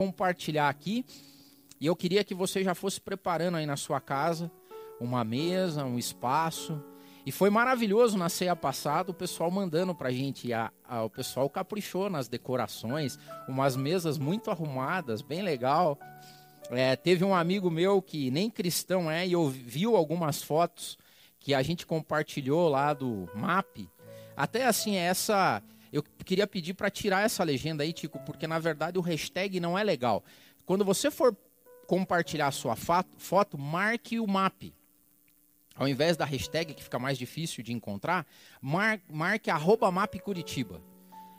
compartilhar aqui. E eu queria que você já fosse preparando aí na sua casa uma mesa, um espaço. E foi maravilhoso na ceia passada o pessoal mandando pra gente. A, a, o pessoal caprichou nas decorações, umas mesas muito arrumadas, bem legal. É, teve um amigo meu que nem cristão é e ouviu algumas fotos que a gente compartilhou lá do MAP. Até assim, essa. Eu queria pedir para tirar essa legenda aí, Tico, porque na verdade o hashtag não é legal. Quando você for compartilhar a sua foto, marque o MAP. Ao invés da hashtag, que fica mais difícil de encontrar, mar, marque arroba MAP Curitiba.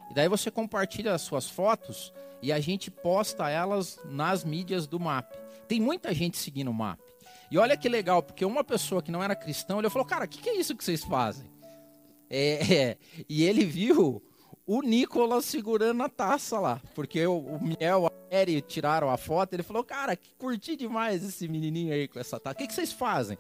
E daí você compartilha as suas fotos e a gente posta elas nas mídias do MAP. Tem muita gente seguindo o MAP. E olha que legal, porque uma pessoa que não era cristão, ele falou, cara, o que, que, é isso que vocês fazem? É, é, e ele viu o Nicolas segurando a taça lá, porque o, o Miel, a Eri tiraram a foto, ele falou, cara, que curti demais esse menininho aí com essa taça. O que, que vocês fazem?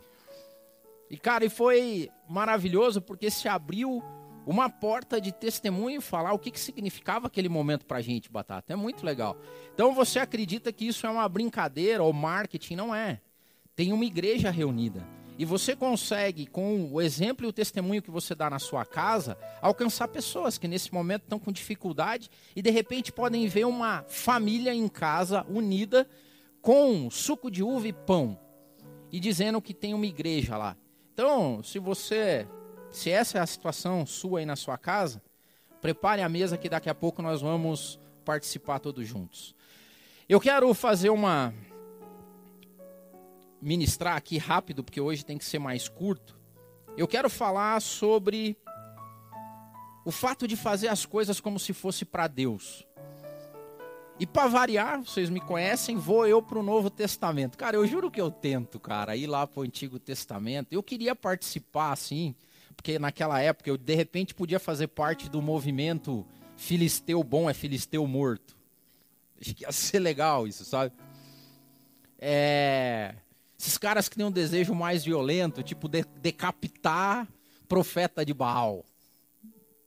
E, cara, e foi maravilhoso, porque se abriu uma porta de testemunho falar o que, que significava aquele momento para gente, Batata. É muito legal. Então você acredita que isso é uma brincadeira ou marketing? Não é tem uma igreja reunida. E você consegue, com o exemplo e o testemunho que você dá na sua casa, alcançar pessoas que nesse momento estão com dificuldade e de repente podem ver uma família em casa unida com suco de uva e pão e dizendo que tem uma igreja lá. Então, se você, se essa é a situação sua aí na sua casa, prepare a mesa que daqui a pouco nós vamos participar todos juntos. Eu quero fazer uma ministrar aqui rápido, porque hoje tem que ser mais curto, eu quero falar sobre o fato de fazer as coisas como se fosse para Deus. E para variar, vocês me conhecem, vou eu para o Novo Testamento. Cara, eu juro que eu tento, cara, ir lá para o Antigo Testamento. Eu queria participar, assim, porque naquela época eu de repente podia fazer parte do movimento Filisteu bom é Filisteu morto. Acho que ia ser legal isso, sabe? É... Esses caras que têm um desejo mais violento, tipo de, decapitar profeta de Baal.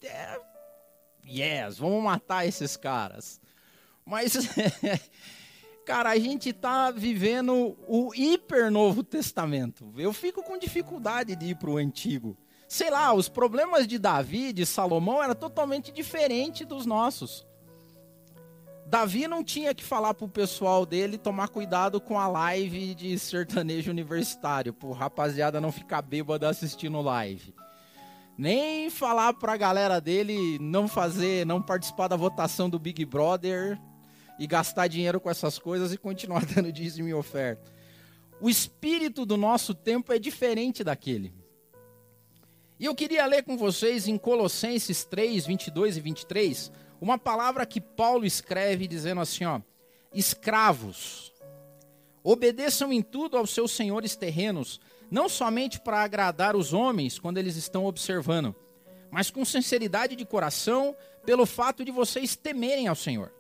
É, yes, vamos matar esses caras. Mas, cara, a gente está vivendo o hiper Novo Testamento. Eu fico com dificuldade de ir para o Antigo. Sei lá, os problemas de Davi, de Salomão, eram totalmente diferentes dos nossos. Davi não tinha que falar pro pessoal dele tomar cuidado com a live de sertanejo universitário, pro rapaziada não ficar bêbado assistindo live. Nem falar pra galera dele não fazer, não participar da votação do Big Brother e gastar dinheiro com essas coisas e continuar dando dízimo e oferta. O espírito do nosso tempo é diferente daquele. E eu queria ler com vocês em Colossenses 3, 22 e 23, uma palavra que Paulo escreve dizendo assim, ó: escravos, obedeçam em tudo aos seus senhores terrenos, não somente para agradar os homens quando eles estão observando, mas com sinceridade de coração, pelo fato de vocês temerem ao Senhor.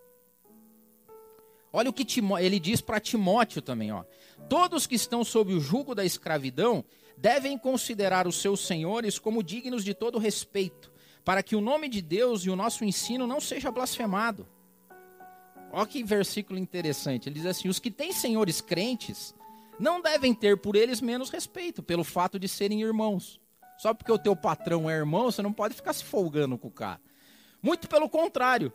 Olha o que ele diz para Timóteo também, ó. Todos que estão sob o jugo da escravidão devem considerar os seus senhores como dignos de todo respeito, para que o nome de Deus e o nosso ensino não seja blasfemado. Olha que versículo interessante. Ele diz assim: os que têm senhores crentes não devem ter por eles menos respeito, pelo fato de serem irmãos. Só porque o teu patrão é irmão, você não pode ficar se folgando com o cara. Muito pelo contrário,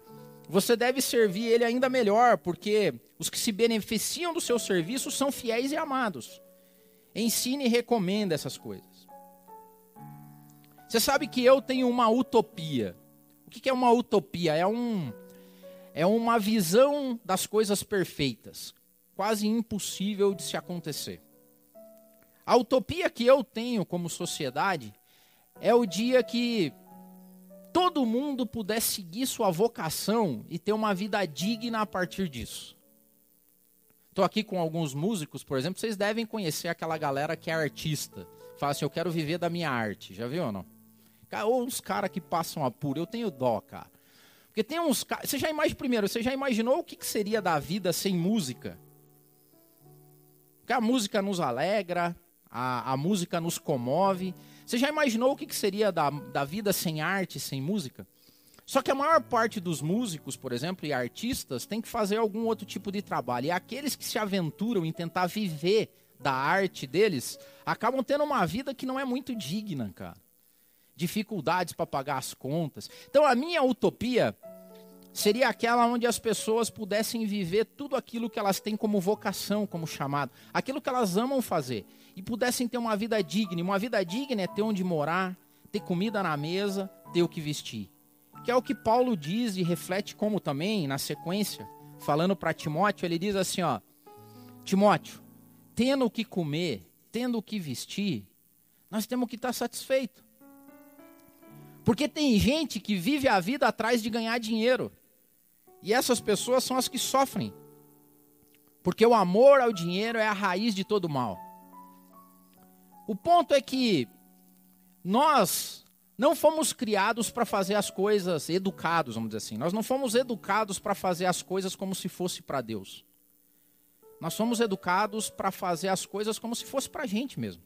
você deve servir ele ainda melhor, porque os que se beneficiam do seu serviço são fiéis e amados. Ensine e recomenda essas coisas. Você sabe que eu tenho uma utopia. O que é uma utopia? É, um, é uma visão das coisas perfeitas, quase impossível de se acontecer. A utopia que eu tenho como sociedade é o dia que todo mundo puder seguir sua vocação e ter uma vida digna a partir disso. Estou aqui com alguns músicos, por exemplo, vocês devem conhecer aquela galera que é artista. Fala assim, eu quero viver da minha arte. Já viu ou não? Ou os caras que passam apuro, eu tenho dó, cara. Porque tem uns caras. Você já imaginou, primeiro, você já imaginou o que, que seria da vida sem música? Porque a música nos alegra, a, a música nos comove. Você já imaginou o que, que seria da, da vida sem arte, sem música? Só que a maior parte dos músicos, por exemplo, e artistas, tem que fazer algum outro tipo de trabalho. E aqueles que se aventuram em tentar viver da arte deles, acabam tendo uma vida que não é muito digna, cara. Dificuldades para pagar as contas. Então a minha utopia seria aquela onde as pessoas pudessem viver tudo aquilo que elas têm como vocação, como chamado, aquilo que elas amam fazer, e pudessem ter uma vida digna. Uma vida digna é ter onde morar, ter comida na mesa, ter o que vestir que é o que Paulo diz e reflete como também, na sequência, falando para Timóteo, ele diz assim, ó, Timóteo, tendo o que comer, tendo o que vestir, nós temos que estar satisfeito. Porque tem gente que vive a vida atrás de ganhar dinheiro. E essas pessoas são as que sofrem. Porque o amor ao dinheiro é a raiz de todo mal. O ponto é que nós não fomos criados para fazer as coisas educados, vamos dizer assim. Nós não fomos educados para fazer as coisas como se fosse para Deus. Nós fomos educados para fazer as coisas como se fosse para a gente mesmo.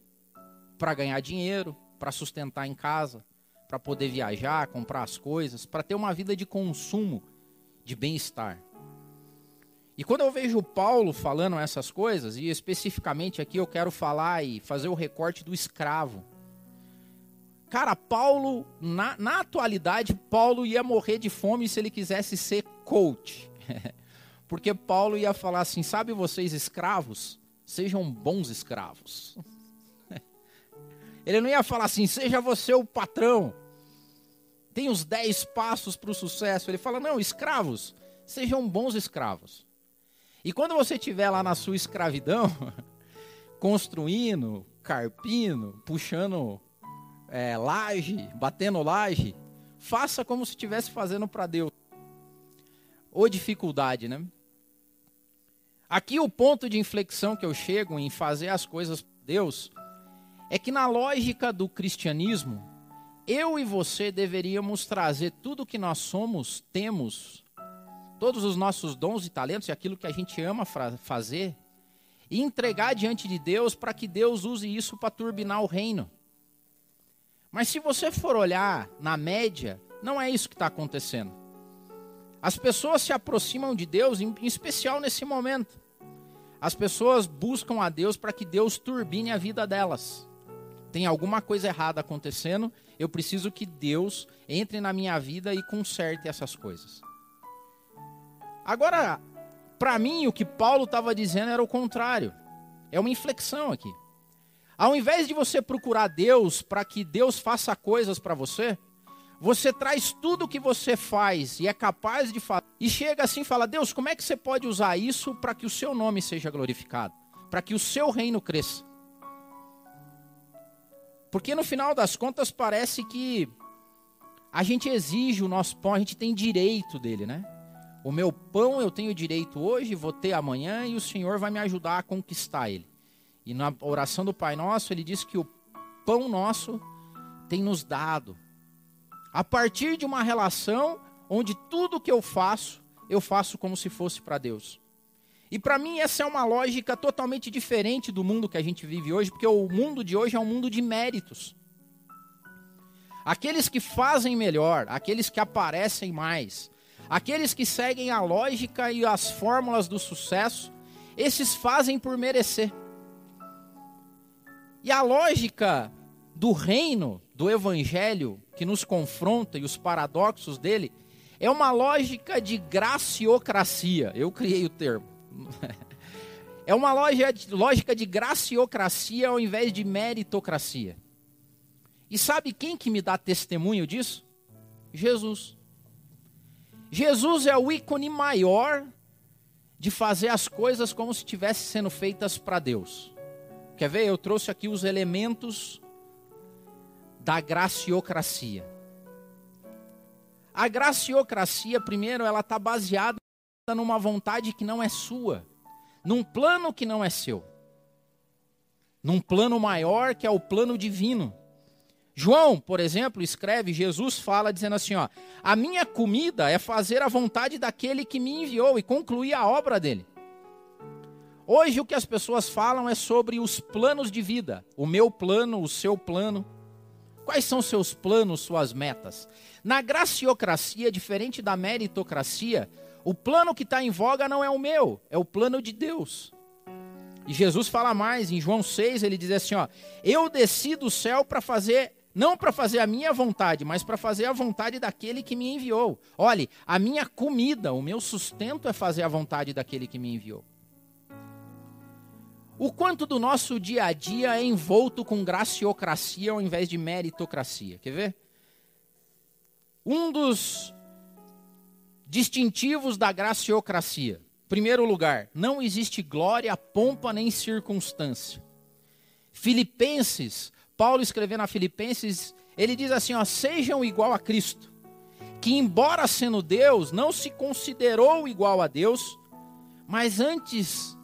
Para ganhar dinheiro, para sustentar em casa, para poder viajar, comprar as coisas, para ter uma vida de consumo, de bem-estar. E quando eu vejo Paulo falando essas coisas, e especificamente aqui eu quero falar e fazer o recorte do escravo. Cara, Paulo, na, na atualidade, Paulo ia morrer de fome se ele quisesse ser coach. Porque Paulo ia falar assim: sabe vocês escravos? Sejam bons escravos. Ele não ia falar assim: seja você o patrão. Tem os dez passos para o sucesso. Ele fala: não, escravos, sejam bons escravos. E quando você estiver lá na sua escravidão, construindo, carpindo, puxando é, laje, batendo laje, faça como se estivesse fazendo para Deus. Ou dificuldade, né? Aqui o ponto de inflexão que eu chego em fazer as coisas para Deus é que na lógica do cristianismo, eu e você deveríamos trazer tudo que nós somos, temos, todos os nossos dons e talentos e aquilo que a gente ama fazer, e entregar diante de Deus para que Deus use isso para turbinar o reino. Mas se você for olhar na média, não é isso que está acontecendo. As pessoas se aproximam de Deus, em especial nesse momento. As pessoas buscam a Deus para que Deus turbine a vida delas. Tem alguma coisa errada acontecendo, eu preciso que Deus entre na minha vida e conserte essas coisas. Agora, para mim, o que Paulo estava dizendo era o contrário. É uma inflexão aqui. Ao invés de você procurar Deus para que Deus faça coisas para você, você traz tudo o que você faz e é capaz de fazer. E chega assim e fala: Deus, como é que você pode usar isso para que o seu nome seja glorificado? Para que o seu reino cresça? Porque no final das contas parece que a gente exige o nosso pão, a gente tem direito dele, né? O meu pão eu tenho direito hoje, vou ter amanhã e o Senhor vai me ajudar a conquistar ele. E na oração do Pai Nosso, ele diz que o pão nosso tem nos dado. A partir de uma relação onde tudo que eu faço, eu faço como se fosse para Deus. E para mim essa é uma lógica totalmente diferente do mundo que a gente vive hoje, porque o mundo de hoje é um mundo de méritos. Aqueles que fazem melhor, aqueles que aparecem mais, aqueles que seguem a lógica e as fórmulas do sucesso, esses fazem por merecer. E a lógica do reino, do evangelho que nos confronta e os paradoxos dele, é uma lógica de graciocracia. Eu criei o termo. É uma lógica de graciocracia ao invés de meritocracia. E sabe quem que me dá testemunho disso? Jesus. Jesus é o ícone maior de fazer as coisas como se estivessem sendo feitas para Deus. Quer ver? Eu trouxe aqui os elementos da graciocracia. A graciocracia, primeiro, ela está baseada numa vontade que não é sua, num plano que não é seu, num plano maior que é o plano divino. João, por exemplo, escreve, Jesus fala dizendo assim, ó: "A minha comida é fazer a vontade daquele que me enviou e concluir a obra dele". Hoje o que as pessoas falam é sobre os planos de vida, o meu plano, o seu plano. Quais são seus planos, suas metas? Na graciocracia, diferente da meritocracia, o plano que está em voga não é o meu, é o plano de Deus. E Jesus fala mais, em João 6, ele diz assim: ó, Eu desci do céu para fazer, não para fazer a minha vontade, mas para fazer a vontade daquele que me enviou. Olhe, a minha comida, o meu sustento é fazer a vontade daquele que me enviou. O quanto do nosso dia a dia é envolto com graciocracia ao invés de meritocracia. Quer ver? Um dos distintivos da graciocracia. Primeiro lugar, não existe glória, pompa nem circunstância. Filipenses, Paulo escrevendo a Filipenses, ele diz assim: ó, sejam igual a Cristo, que embora sendo Deus, não se considerou igual a Deus, mas antes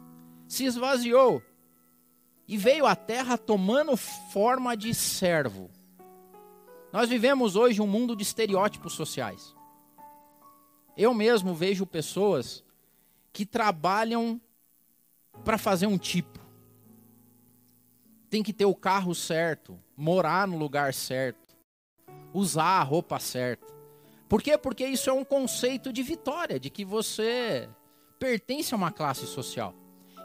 se esvaziou e veio à terra tomando forma de servo. Nós vivemos hoje um mundo de estereótipos sociais. Eu mesmo vejo pessoas que trabalham para fazer um tipo. Tem que ter o carro certo, morar no lugar certo, usar a roupa certa. Por quê? Porque isso é um conceito de vitória, de que você pertence a uma classe social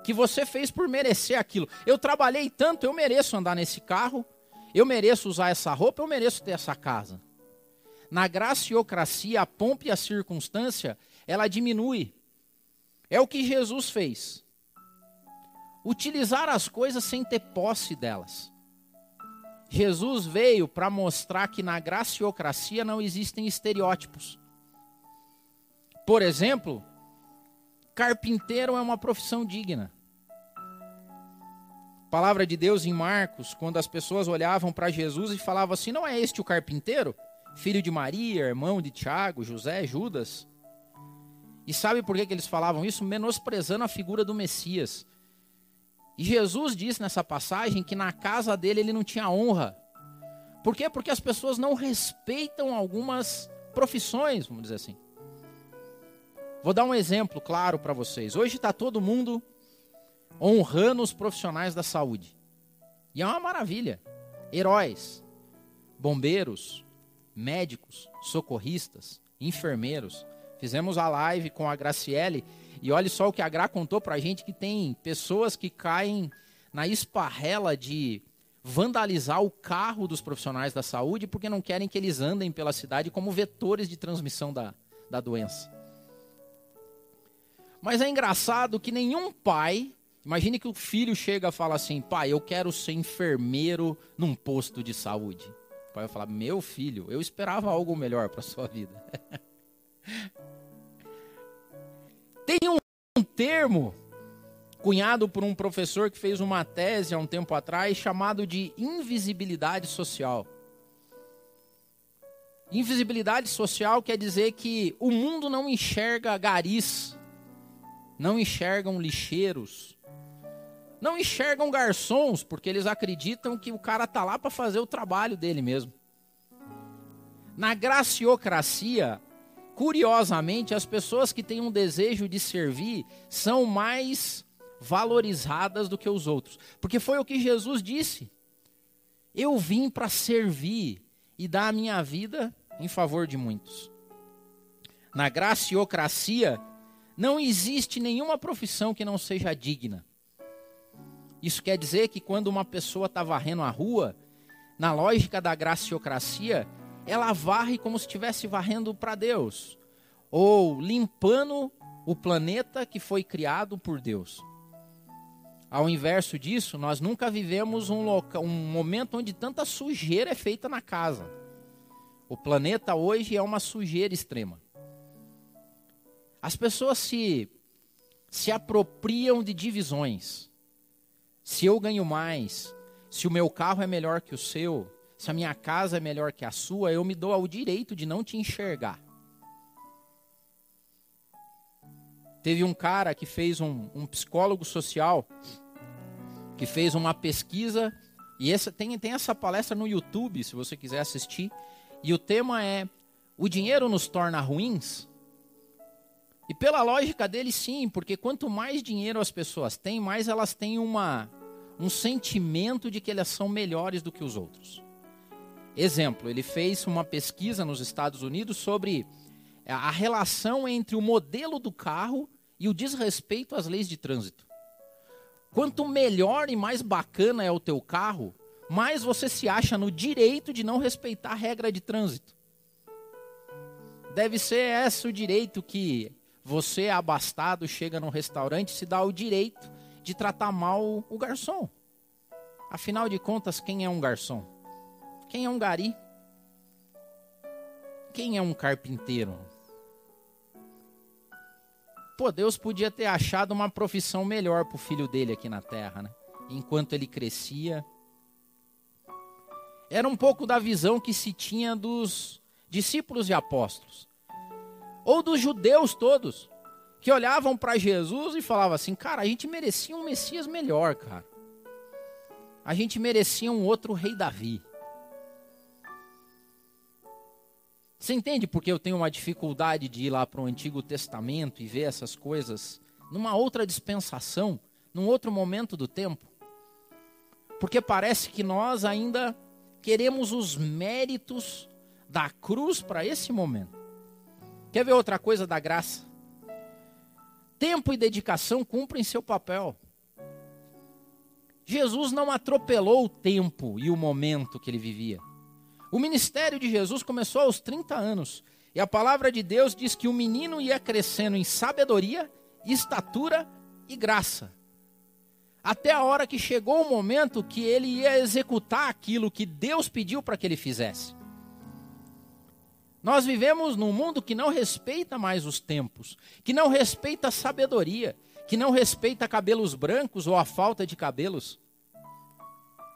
que você fez por merecer aquilo. Eu trabalhei tanto, eu mereço andar nesse carro, eu mereço usar essa roupa, eu mereço ter essa casa. Na graciocracia, a pompa e a circunstância, ela diminui. É o que Jesus fez. Utilizar as coisas sem ter posse delas. Jesus veio para mostrar que na graciocracia não existem estereótipos. Por exemplo, carpinteiro é uma profissão digna palavra de Deus em Marcos, quando as pessoas olhavam para Jesus e falavam assim: Não é este o carpinteiro? Filho de Maria, irmão de Tiago, José, Judas? E sabe por que, que eles falavam isso? Menosprezando a figura do Messias. E Jesus disse nessa passagem que na casa dele ele não tinha honra. Por quê? Porque as pessoas não respeitam algumas profissões, vamos dizer assim. Vou dar um exemplo claro para vocês. Hoje está todo mundo honrando os profissionais da saúde. E é uma maravilha. Heróis, bombeiros, médicos, socorristas, enfermeiros. Fizemos a live com a Graciele e olha só o que a Gra contou pra gente que tem pessoas que caem na esparrela de vandalizar o carro dos profissionais da saúde porque não querem que eles andem pela cidade como vetores de transmissão da, da doença. Mas é engraçado que nenhum pai Imagine que o filho chega e fala assim: pai, eu quero ser enfermeiro num posto de saúde. Pai vai falar: meu filho, eu esperava algo melhor para sua vida. Tem um, um termo cunhado por um professor que fez uma tese há um tempo atrás chamado de invisibilidade social. Invisibilidade social quer dizer que o mundo não enxerga garis, não enxergam lixeiros, não enxergam garçons porque eles acreditam que o cara tá lá para fazer o trabalho dele mesmo. Na graciocracia, curiosamente, as pessoas que têm um desejo de servir são mais valorizadas do que os outros, porque foi o que Jesus disse. Eu vim para servir e dar a minha vida em favor de muitos. Na graciocracia, não existe nenhuma profissão que não seja digna. Isso quer dizer que quando uma pessoa está varrendo a rua, na lógica da graciocracia, ela varre como se estivesse varrendo para Deus, ou limpando o planeta que foi criado por Deus. Ao inverso disso, nós nunca vivemos um, loca, um momento onde tanta sujeira é feita na casa. O planeta hoje é uma sujeira extrema. As pessoas se, se apropriam de divisões se eu ganho mais, se o meu carro é melhor que o seu, se a minha casa é melhor que a sua, eu me dou ao direito de não te enxergar. Teve um cara que fez um, um psicólogo social que fez uma pesquisa e essa, tem, tem essa palestra no YouTube, se você quiser assistir. E o tema é: O dinheiro nos torna ruins? E pela lógica dele, sim, porque quanto mais dinheiro as pessoas têm, mais elas têm uma, um sentimento de que elas são melhores do que os outros. Exemplo, ele fez uma pesquisa nos Estados Unidos sobre a relação entre o modelo do carro e o desrespeito às leis de trânsito. Quanto melhor e mais bacana é o teu carro, mais você se acha no direito de não respeitar a regra de trânsito. Deve ser esse o direito que você, abastado, chega num restaurante e se dá o direito de tratar mal o garçom. Afinal de contas, quem é um garçom? Quem é um gari? Quem é um carpinteiro? Pô, Deus podia ter achado uma profissão melhor para o filho dele aqui na terra, né? Enquanto ele crescia. Era um pouco da visão que se tinha dos discípulos e apóstolos, ou dos judeus todos, que olhavam para Jesus e falavam assim: cara, a gente merecia um Messias melhor, cara. A gente merecia um outro rei Davi. Você entende porque eu tenho uma dificuldade de ir lá para o Antigo Testamento e ver essas coisas numa outra dispensação, num outro momento do tempo? Porque parece que nós ainda queremos os méritos da cruz para esse momento. Quer ver outra coisa da graça? Tempo e dedicação cumprem seu papel. Jesus não atropelou o tempo e o momento que ele vivia. O ministério de Jesus começou aos 30 anos. E a palavra de Deus diz que o menino ia crescendo em sabedoria, estatura e graça. Até a hora que chegou o momento que ele ia executar aquilo que Deus pediu para que ele fizesse. Nós vivemos num mundo que não respeita mais os tempos, que não respeita a sabedoria, que não respeita cabelos brancos ou a falta de cabelos.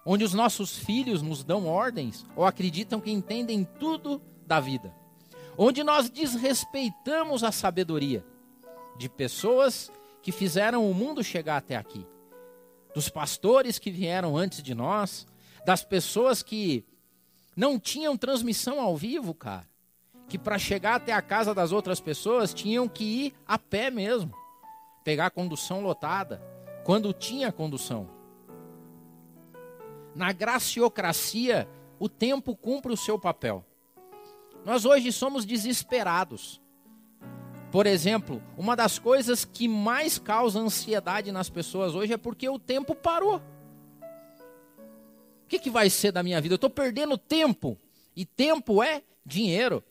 Onde os nossos filhos nos dão ordens ou acreditam que entendem tudo da vida. Onde nós desrespeitamos a sabedoria de pessoas que fizeram o mundo chegar até aqui. Dos pastores que vieram antes de nós, das pessoas que não tinham transmissão ao vivo, cara que para chegar até a casa das outras pessoas tinham que ir a pé mesmo, pegar condução lotada, quando tinha condução. Na graciocracia, o tempo cumpre o seu papel. Nós hoje somos desesperados. Por exemplo, uma das coisas que mais causa ansiedade nas pessoas hoje é porque o tempo parou. O que, que vai ser da minha vida? Eu estou perdendo tempo. E tempo é dinheiro.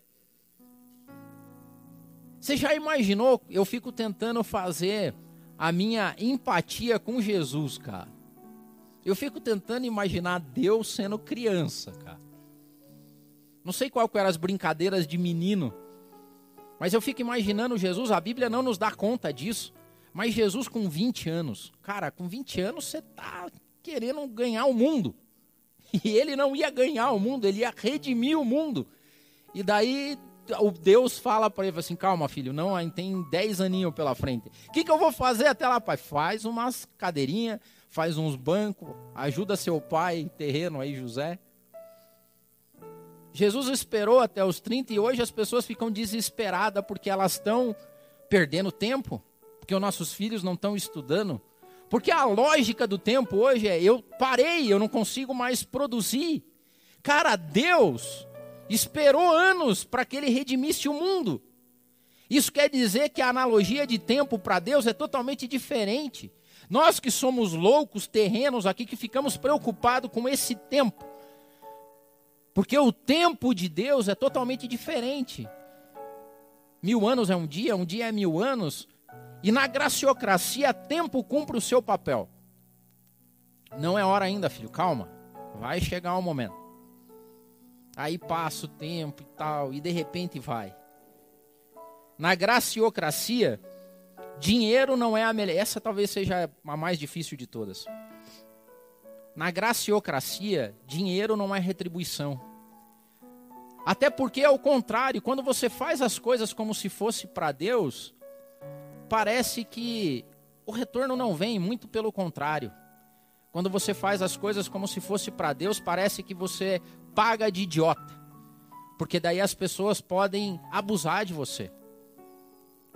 Você já imaginou? Eu fico tentando fazer a minha empatia com Jesus, cara. Eu fico tentando imaginar Deus sendo criança, cara. Não sei qual eram as brincadeiras de menino, mas eu fico imaginando Jesus, a Bíblia não nos dá conta disso. Mas Jesus com 20 anos, cara, com 20 anos você tá querendo ganhar o mundo. E ele não ia ganhar o mundo, ele ia redimir o mundo. E daí o Deus fala para ele assim: calma, filho, não, tem 10 aninhos pela frente. O que, que eu vou fazer até lá, pai? Faz umas cadeirinhas, faz uns bancos, ajuda seu pai, terreno aí, José. Jesus esperou até os 30 e hoje as pessoas ficam desesperadas porque elas estão perdendo tempo, porque os nossos filhos não estão estudando. Porque a lógica do tempo hoje é: eu parei, eu não consigo mais produzir. Cara, Deus Esperou anos para que ele redimisse o mundo. Isso quer dizer que a analogia de tempo para Deus é totalmente diferente. Nós que somos loucos, terrenos aqui, que ficamos preocupados com esse tempo. Porque o tempo de Deus é totalmente diferente. Mil anos é um dia, um dia é mil anos. E na graciocracia, tempo cumpre o seu papel. Não é hora ainda, filho, calma. Vai chegar o um momento. Aí passa o tempo e tal, e de repente vai. Na graciocracia, dinheiro não é a melhor. Essa talvez seja a mais difícil de todas. Na graciocracia, dinheiro não é retribuição. Até porque, ao contrário, quando você faz as coisas como se fosse para Deus, parece que o retorno não vem, muito pelo contrário. Quando você faz as coisas como se fosse para Deus, parece que você paga de idiota. Porque daí as pessoas podem abusar de você.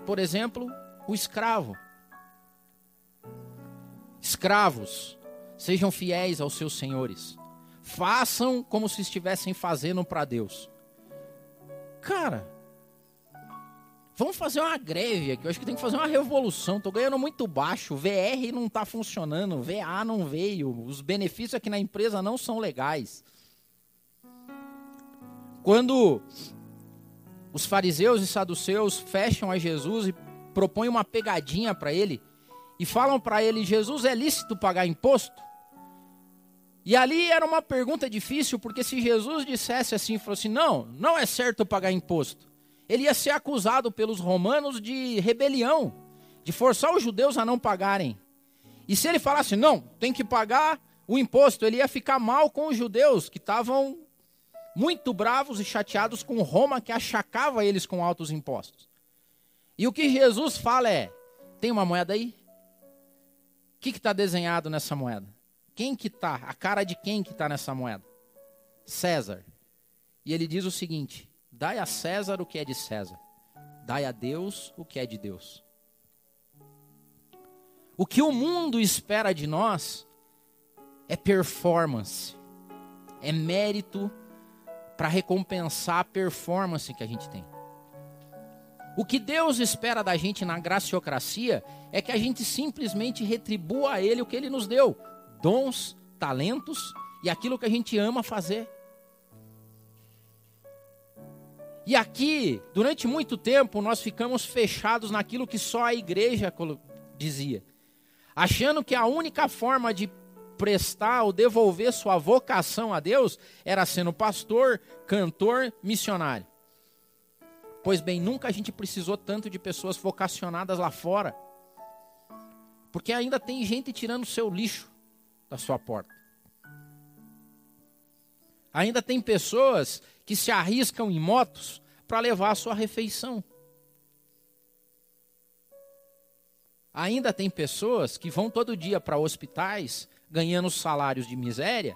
Por exemplo, o escravo. Escravos, sejam fiéis aos seus senhores. Façam como se estivessem fazendo para Deus. Cara, vamos fazer uma greve aqui. Eu acho que tem que fazer uma revolução. Tô ganhando muito baixo. VR não tá funcionando. VA não veio. Os benefícios aqui na empresa não são legais. Quando os fariseus e saduceus fecham a Jesus e propõem uma pegadinha para ele e falam para ele: Jesus, é lícito pagar imposto? E ali era uma pergunta difícil, porque se Jesus dissesse assim, fosse não, não é certo pagar imposto, ele ia ser acusado pelos romanos de rebelião, de forçar os judeus a não pagarem. E se ele falasse, não, tem que pagar o imposto, ele ia ficar mal com os judeus, que estavam muito bravos e chateados com Roma, que achacava eles com altos impostos. E o que Jesus fala é: tem uma moeda aí? O que está desenhado nessa moeda? Quem que está? A cara de quem que está nessa moeda? César. E ele diz o seguinte: dai a César o que é de César, dai a Deus o que é de Deus. O que o mundo espera de nós é performance, é mérito para recompensar a performance que a gente tem. O que Deus espera da gente na graciocracia é que a gente simplesmente retribua a Ele o que Ele nos deu: dons, talentos e aquilo que a gente ama fazer. E aqui, durante muito tempo, nós ficamos fechados naquilo que só a igreja dizia, achando que a única forma de prestar ou devolver sua vocação a Deus era sendo pastor, cantor, missionário. Pois bem, nunca a gente precisou tanto de pessoas vocacionadas lá fora. Porque ainda tem gente tirando seu lixo da sua porta. Ainda tem pessoas que se arriscam em motos para levar a sua refeição. Ainda tem pessoas que vão todo dia para hospitais ganhando salários de miséria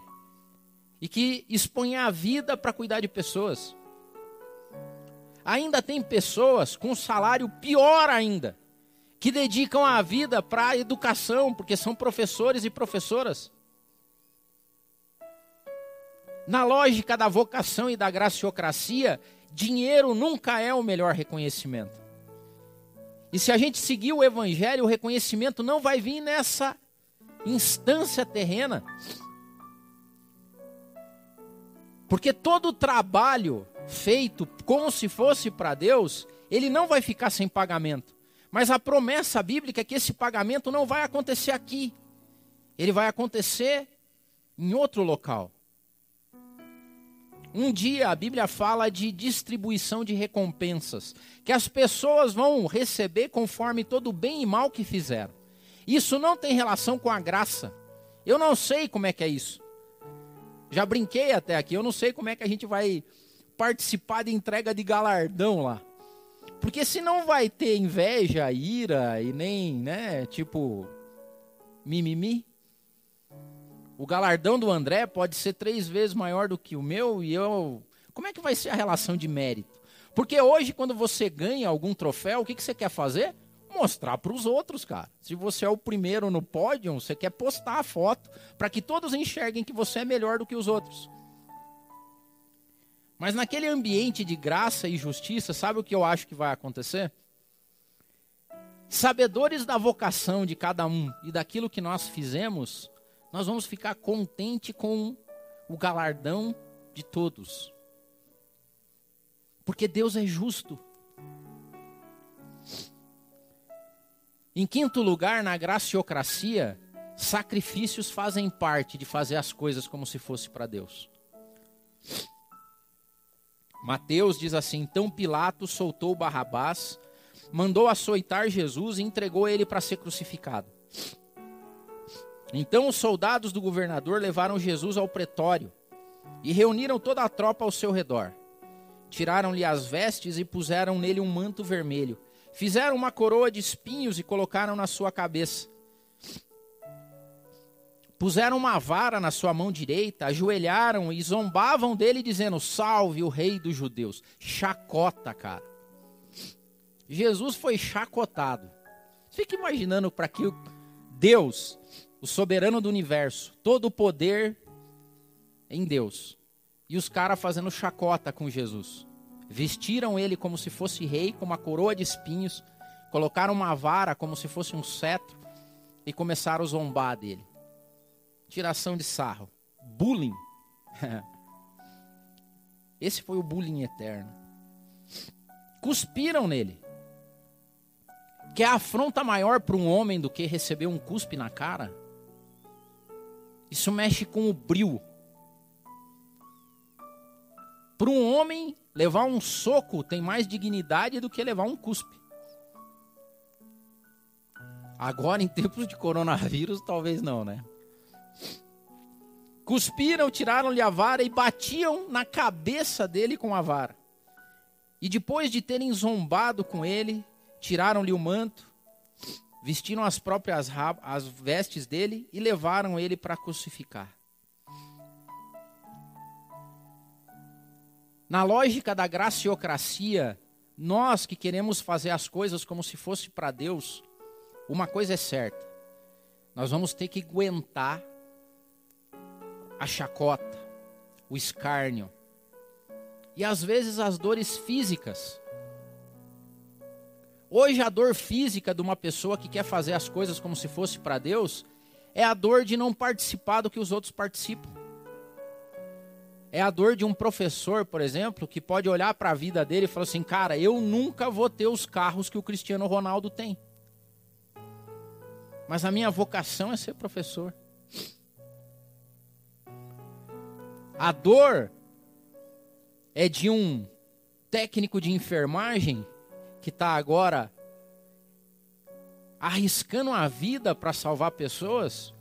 e que expõem a vida para cuidar de pessoas. Ainda tem pessoas com salário pior ainda, que dedicam a vida para a educação, porque são professores e professoras. Na lógica da vocação e da graciocracia, dinheiro nunca é o melhor reconhecimento. E se a gente seguir o evangelho, o reconhecimento não vai vir nessa instância terrena. Porque todo trabalho feito como se fosse para Deus, ele não vai ficar sem pagamento. Mas a promessa bíblica é que esse pagamento não vai acontecer aqui. Ele vai acontecer em outro local. Um dia a Bíblia fala de distribuição de recompensas, que as pessoas vão receber conforme todo o bem e mal que fizeram. Isso não tem relação com a graça. Eu não sei como é que é isso. Já brinquei até aqui, eu não sei como é que a gente vai participar de entrega de galardão lá. Porque se não vai ter inveja, ira e nem, né, tipo mimimi. O galardão do André pode ser três vezes maior do que o meu e eu. Como é que vai ser a relação de mérito? Porque hoje, quando você ganha algum troféu, o que, que você quer fazer? Mostrar para os outros, cara. Se você é o primeiro no pódio, você quer postar a foto para que todos enxerguem que você é melhor do que os outros. Mas naquele ambiente de graça e justiça, sabe o que eu acho que vai acontecer? Sabedores da vocação de cada um e daquilo que nós fizemos, nós vamos ficar contente com o galardão de todos. Porque Deus é justo. Em quinto lugar, na graciocracia, sacrifícios fazem parte de fazer as coisas como se fosse para Deus. Mateus diz assim: Então Pilatos soltou Barrabás, mandou açoitar Jesus e entregou ele para ser crucificado. Então os soldados do governador levaram Jesus ao pretório e reuniram toda a tropa ao seu redor. Tiraram-lhe as vestes e puseram nele um manto vermelho Fizeram uma coroa de espinhos e colocaram na sua cabeça. Puseram uma vara na sua mão direita, ajoelharam e zombavam dele, dizendo: Salve o rei dos judeus. Chacota, cara. Jesus foi chacotado. Fica imaginando para que Deus, o soberano do universo, todo o poder em Deus. E os caras fazendo chacota com Jesus. Vestiram ele como se fosse rei, com uma coroa de espinhos, colocaram uma vara como se fosse um cetro e começaram a zombar dele. Tiração de sarro. Bullying. Esse foi o bullying eterno. Cuspiram nele. Que é afronta maior para um homem do que receber um cuspe na cara? Isso mexe com o bril. Para um homem, levar um soco tem mais dignidade do que levar um cuspe. Agora, em tempos de coronavírus, talvez não, né? Cuspiram, tiraram-lhe a vara e batiam na cabeça dele com a vara. E depois de terem zombado com ele, tiraram-lhe o manto, vestiram as próprias as vestes dele e levaram ele para crucificar. Na lógica da graciocracia, nós que queremos fazer as coisas como se fosse para Deus, uma coisa é certa: nós vamos ter que aguentar a chacota, o escárnio e às vezes as dores físicas. Hoje a dor física de uma pessoa que quer fazer as coisas como se fosse para Deus é a dor de não participar do que os outros participam. É a dor de um professor, por exemplo, que pode olhar para a vida dele e falar assim: "Cara, eu nunca vou ter os carros que o Cristiano Ronaldo tem" mas a minha vocação é ser professor. A dor é de um técnico de enfermagem que está agora arriscando a vida para salvar pessoas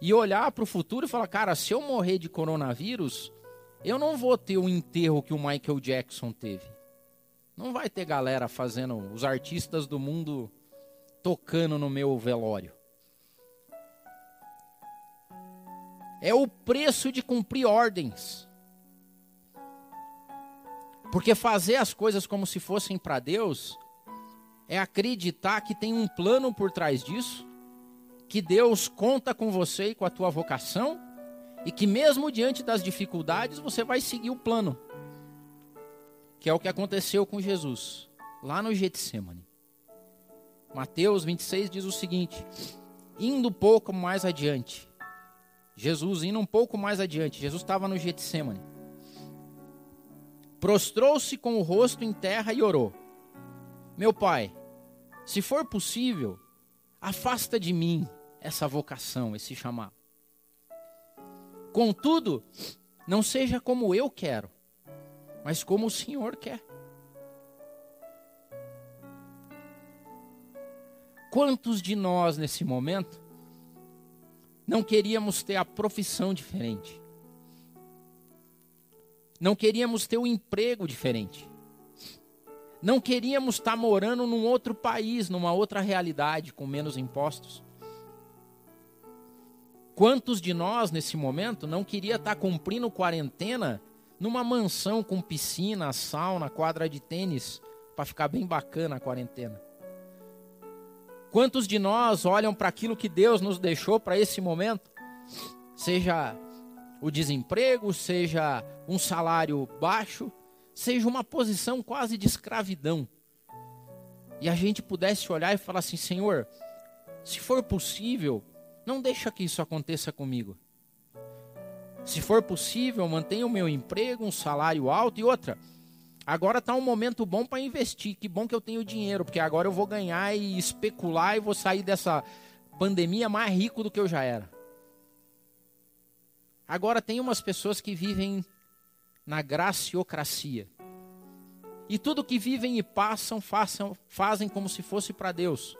e olhar para o futuro e falar: cara, se eu morrer de coronavírus, eu não vou ter o enterro que o Michael Jackson teve. Não vai ter galera fazendo os artistas do mundo tocando no meu velório. É o preço de cumprir ordens. Porque fazer as coisas como se fossem para Deus é acreditar que tem um plano por trás disso, que Deus conta com você e com a tua vocação, e que mesmo diante das dificuldades você vai seguir o plano. Que é o que aconteceu com Jesus, lá no Getsemane. Mateus 26 diz o seguinte: indo um pouco mais adiante, Jesus indo um pouco mais adiante, Jesus estava no Getsemane. Prostrou-se com o rosto em terra e orou: Meu pai, se for possível, afasta de mim essa vocação, esse chamado. Contudo, não seja como eu quero, mas como o Senhor quer. Quantos de nós nesse momento não queríamos ter a profissão diferente? Não queríamos ter o um emprego diferente? Não queríamos estar morando num outro país, numa outra realidade, com menos impostos? Quantos de nós nesse momento não queria estar cumprindo quarentena numa mansão com piscina, sauna, quadra de tênis, para ficar bem bacana a quarentena? Quantos de nós olham para aquilo que Deus nos deixou para esse momento? Seja o desemprego, seja um salário baixo, seja uma posição quase de escravidão. E a gente pudesse olhar e falar assim: Senhor, se for possível, não deixa que isso aconteça comigo. Se for possível, mantenha o meu emprego, um salário alto e outra Agora está um momento bom para investir. Que bom que eu tenho dinheiro, porque agora eu vou ganhar e especular e vou sair dessa pandemia mais rico do que eu já era. Agora tem umas pessoas que vivem na graciocracia. E tudo que vivem e passam, façam, fazem como se fosse para Deus.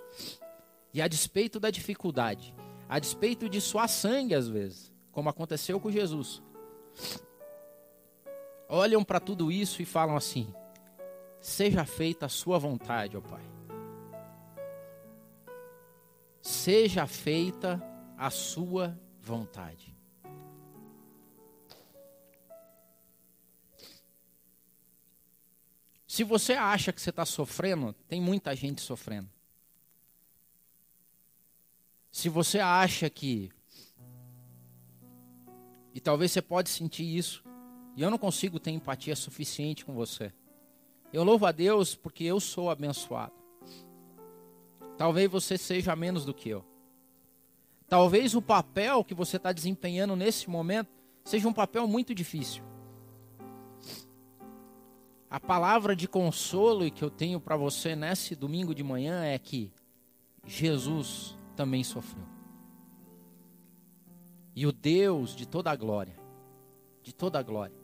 E a despeito da dificuldade, a despeito de suar sangue às vezes, como aconteceu com Jesus olham para tudo isso e falam assim: Seja feita a sua vontade, ó Pai. Seja feita a sua vontade. Se você acha que você está sofrendo, tem muita gente sofrendo. Se você acha que E talvez você pode sentir isso. E eu não consigo ter empatia suficiente com você. Eu louvo a Deus porque eu sou abençoado. Talvez você seja menos do que eu. Talvez o papel que você está desempenhando nesse momento seja um papel muito difícil. A palavra de consolo que eu tenho para você nesse domingo de manhã é que Jesus também sofreu. E o Deus de toda a glória, de toda a glória,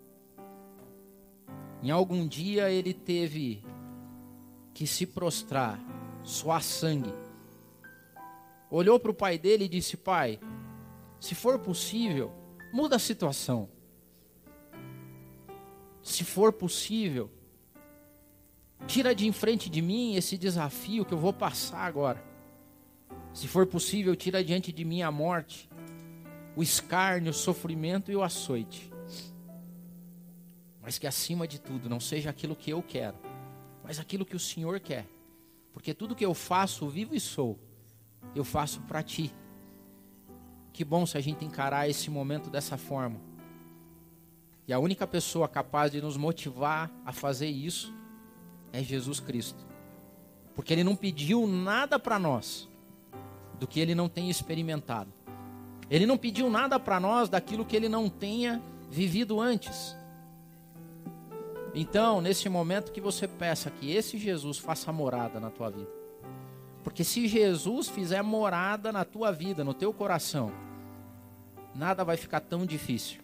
em algum dia ele teve que se prostrar, suar sangue. Olhou para o pai dele e disse: Pai, se for possível, muda a situação. Se for possível, tira de em frente de mim esse desafio que eu vou passar agora. Se for possível, tira diante de mim a morte, o escárnio, o sofrimento e o açoite mas que acima de tudo não seja aquilo que eu quero, mas aquilo que o Senhor quer. Porque tudo que eu faço, vivo e sou, eu faço para ti. Que bom se a gente encarar esse momento dessa forma. E a única pessoa capaz de nos motivar a fazer isso é Jesus Cristo. Porque ele não pediu nada para nós do que ele não tenha experimentado. Ele não pediu nada para nós daquilo que ele não tenha vivido antes. Então, nesse momento que você peça que esse Jesus faça morada na tua vida. Porque se Jesus fizer morada na tua vida, no teu coração, nada vai ficar tão difícil.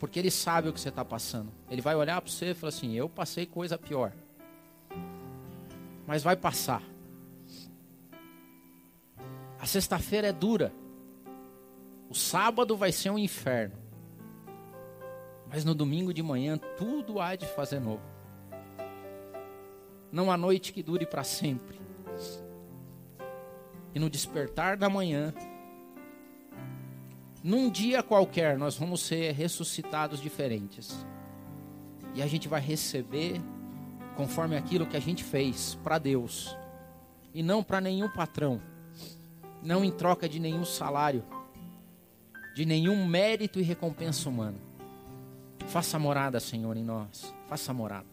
Porque ele sabe o que você está passando. Ele vai olhar para você e falar assim: Eu passei coisa pior. Mas vai passar. A sexta-feira é dura. O sábado vai ser um inferno. Mas no domingo de manhã tudo há de fazer novo. Não há noite que dure para sempre. E no despertar da manhã, num dia qualquer, nós vamos ser ressuscitados diferentes. E a gente vai receber conforme aquilo que a gente fez para Deus e não para nenhum patrão, não em troca de nenhum salário, de nenhum mérito e recompensa humana. Faça morada, Senhor, em nós. Faça morada.